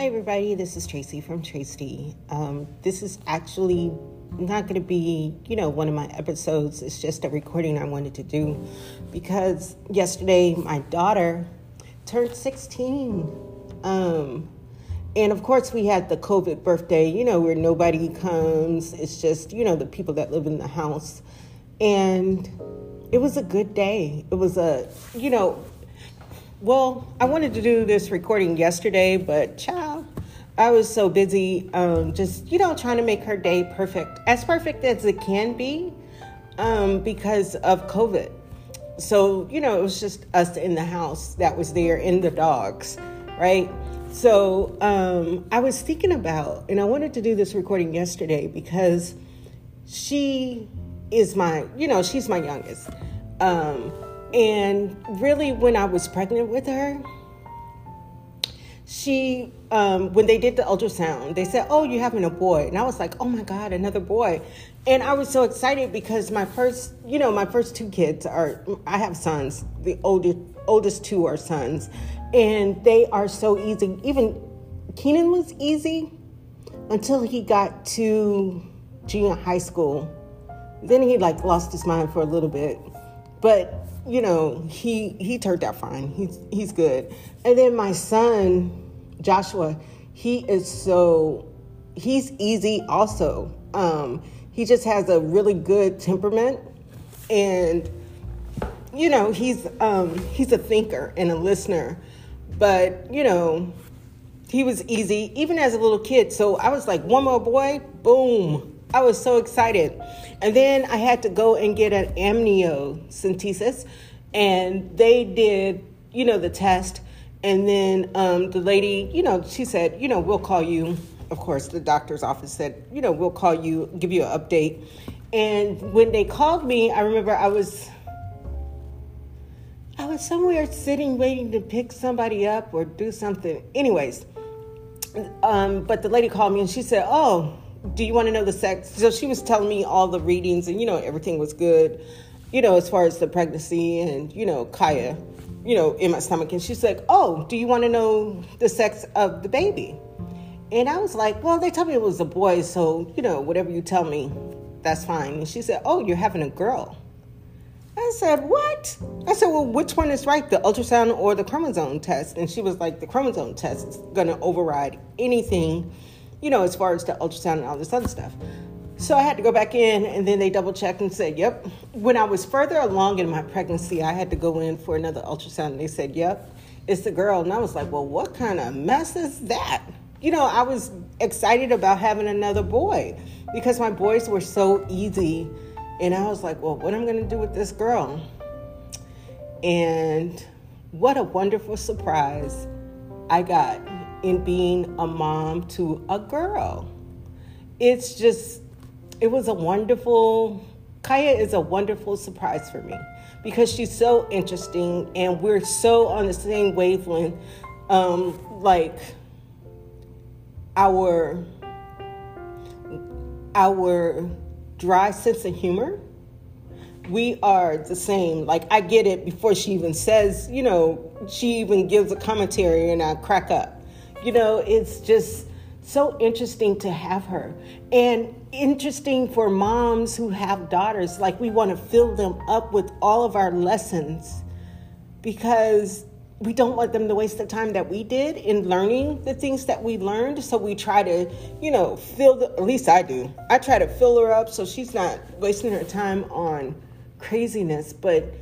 Hi, everybody. This is Tracy from Tracy. Um, this is actually not going to be, you know, one of my episodes. It's just a recording I wanted to do because yesterday my daughter turned 16. Um, and of course, we had the COVID birthday, you know, where nobody comes. It's just, you know, the people that live in the house. And it was a good day. It was a, you know, well, I wanted to do this recording yesterday, but child, I was so busy um, just, you know, trying to make her day perfect, as perfect as it can be um, because of COVID. So, you know, it was just us in the house that was there and the dogs, right? So um, I was thinking about, and I wanted to do this recording yesterday because she is my, you know, she's my youngest. Um, and really, when I was pregnant with her, she, um, when they did the ultrasound, they said, Oh, you're having a boy. And I was like, Oh my God, another boy. And I was so excited because my first, you know, my first two kids are, I have sons. The oldest, oldest two are sons. And they are so easy. Even Keenan was easy until he got to junior high school. Then he like lost his mind for a little bit. But you know, he he turned out fine. He's he's good. And then my son, Joshua, he is so he's easy also. Um, he just has a really good temperament and you know, he's um he's a thinker and a listener. But, you know, he was easy even as a little kid. So I was like, one more boy, boom. I was so excited. And then I had to go and get an amniocentesis, and they did, you know, the test. And then um, the lady, you know, she said, you know, we'll call you. Of course, the doctor's office said, you know, we'll call you, give you an update. And when they called me, I remember I was I was somewhere sitting waiting to pick somebody up or do something. Anyways, um, but the lady called me and she said, "Oh, do you want to know the sex? So she was telling me all the readings, and you know everything was good, you know, as far as the pregnancy and you know Kaya, you know, in my stomach. And she's like, "Oh, do you want to know the sex of the baby?" And I was like, "Well, they told me it was a boy, so you know, whatever you tell me, that's fine." And she said, "Oh, you're having a girl." I said, What? I said, Well, which one is right, the ultrasound or the chromosome test? And she was like, The chromosome test is going to override anything you know, as far as the ultrasound and all this other stuff. So I had to go back in, and then they double checked and said, "Yep." When I was further along in my pregnancy, I had to go in for another ultrasound, and they said, "Yep, it's the girl." And I was like, "Well, what kind of mess is that?" You know, I was excited about having another boy because my boys were so easy, and I was like, "Well, what am I going to do with this girl?" And what a wonderful surprise I got in being a mom to a girl. It's just, it was a wonderful, Kaya is a wonderful surprise for me because she's so interesting and we're so on the same wavelength. Um, like our our dry sense of humor we are the same. Like I get it before she even says, you know, she even gives a commentary and I crack up. You know, it's just so interesting to have her. And interesting for moms who have daughters. Like, we want to fill them up with all of our lessons because we don't want them to waste the time that we did in learning the things that we learned. So we try to, you know, fill the, at least I do. I try to fill her up so she's not wasting her time on craziness. But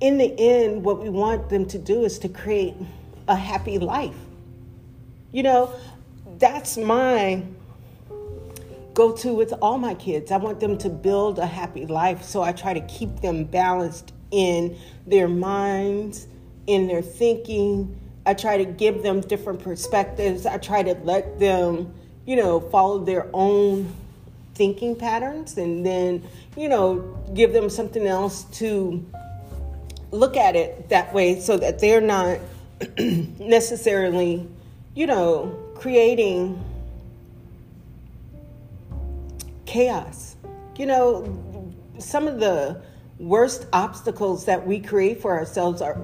in the end, what we want them to do is to create a happy life you know, that's my go to with all my kids. I want them to build a happy life, so I try to keep them balanced in their minds, in their thinking. I try to give them different perspectives. I try to let them, you know, follow their own thinking patterns and then, you know, give them something else to look at it that way so that they're not necessarily you know, creating chaos. You know, some of the worst obstacles that we create for ourselves are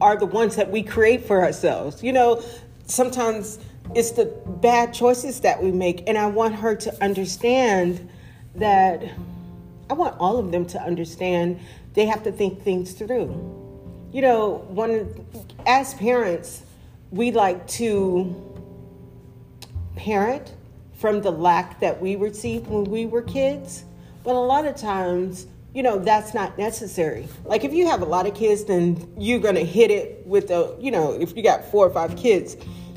are the ones that we create for ourselves. You know, sometimes it's the bad choices that we make. And I want her to understand that I want all of them to understand they have to think things through. You know, one as parents, we like to parent from the lack that we received when we were kids. But a lot of times, you know, that's not necessary. Like if you have a lot of kids, then you're gonna hit it with the, you know, if you got four or five kids,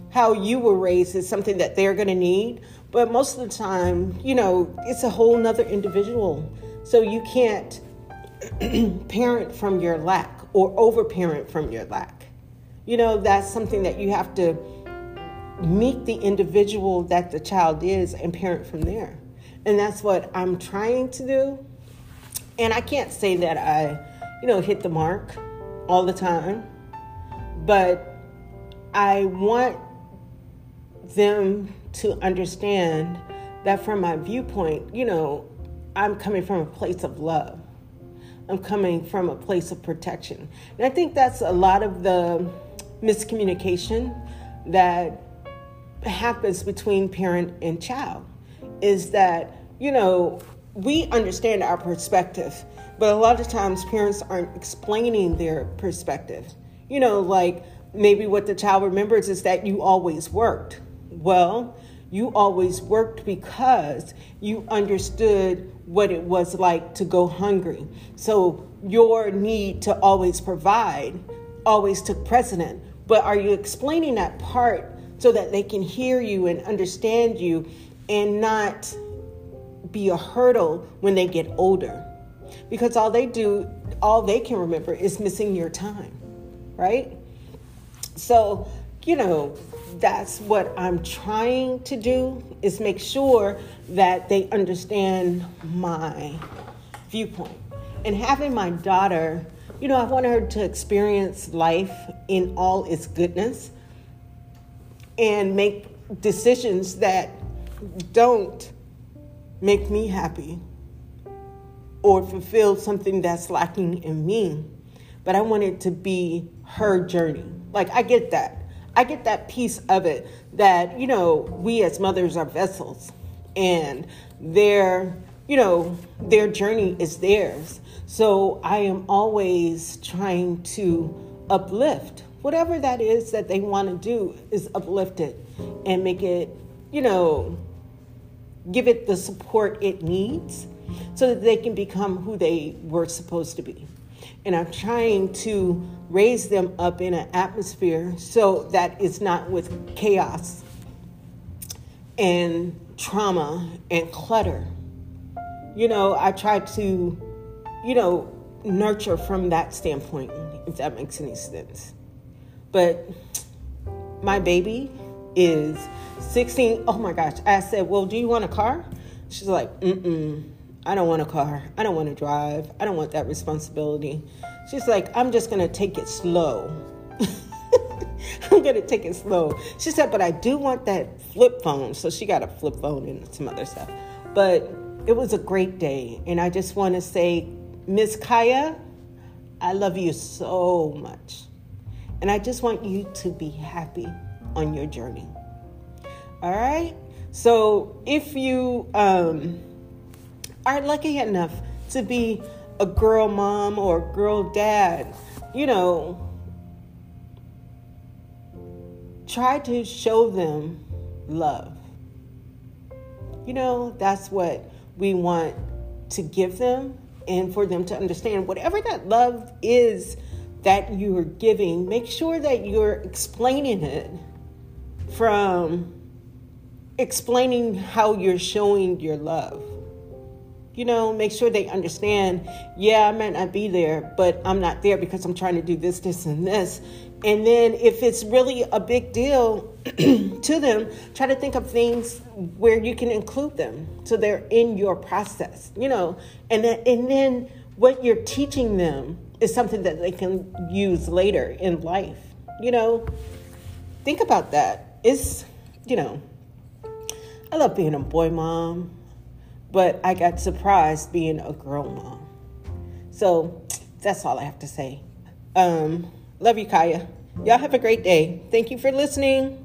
how you were raised is something that they're gonna need. But most of the time, you know, it's a whole nother individual. So you can't parent from your lack or overparent from your lack. You know, that's something that you have to meet the individual that the child is and parent from there. And that's what I'm trying to do. And I can't say that I, you know, hit the mark all the time, but I want them to understand that from my viewpoint, you know, I'm coming from a place of love. I'm coming from a place of protection. And I think that's a lot of the miscommunication that happens between parent and child is that, you know, we understand our perspective, but a lot of times parents aren't explaining their perspective. You know, like maybe what the child remembers is that you always worked. Well, you always worked because you understood what it was like to go hungry. So your need to always provide always took precedent. But are you explaining that part so that they can hear you and understand you and not be a hurdle when they get older? Because all they do, all they can remember is missing your time, right? So, you know, that's what I'm trying to do is make sure that they understand my viewpoint. And having my daughter, you know, I want her to experience life in all its goodness and make decisions that don't make me happy or fulfill something that's lacking in me. But I want it to be her journey. Like, I get that. I get that piece of it that, you know, we as mothers are vessels and their, you know, their journey is theirs. So I am always trying to uplift whatever that is that they want to do is uplift it and make it, you know, give it the support it needs so that they can become who they were supposed to be. And I'm trying to raise them up in an atmosphere so that it's not with chaos and trauma and clutter. You know, I try to, you know, nurture from that standpoint, if that makes any sense. But my baby is 16. Oh my gosh. I said, Well, do you want a car? She's like, Mm mm. I don't want a car. I don't want to drive. I don't want that responsibility. She's like, I'm just going to take it slow. I'm going to take it slow. She said, but I do want that flip phone. So she got a flip phone and some other stuff. But it was a great day. And I just want to say, Miss Kaya, I love you so much. And I just want you to be happy on your journey. All right? So if you, um, are lucky enough to be a girl mom or girl dad, you know, try to show them love. You know, that's what we want to give them and for them to understand whatever that love is that you are giving, make sure that you're explaining it from explaining how you're showing your love you know, make sure they understand, yeah, I might not be there, but I'm not there because I'm trying to do this, this, and this. And then if it's really a big deal to them, try to think of things where you can include them so they're in your process, you know. And then, and then what you're teaching them is something that they can use later in life, you know. Think about that. It's, you know, I love being a boy mom but I got surprised being a girl mom. So that's all I have to say. Um, love you, Kaya. Y'all have a great day. Thank you for listening.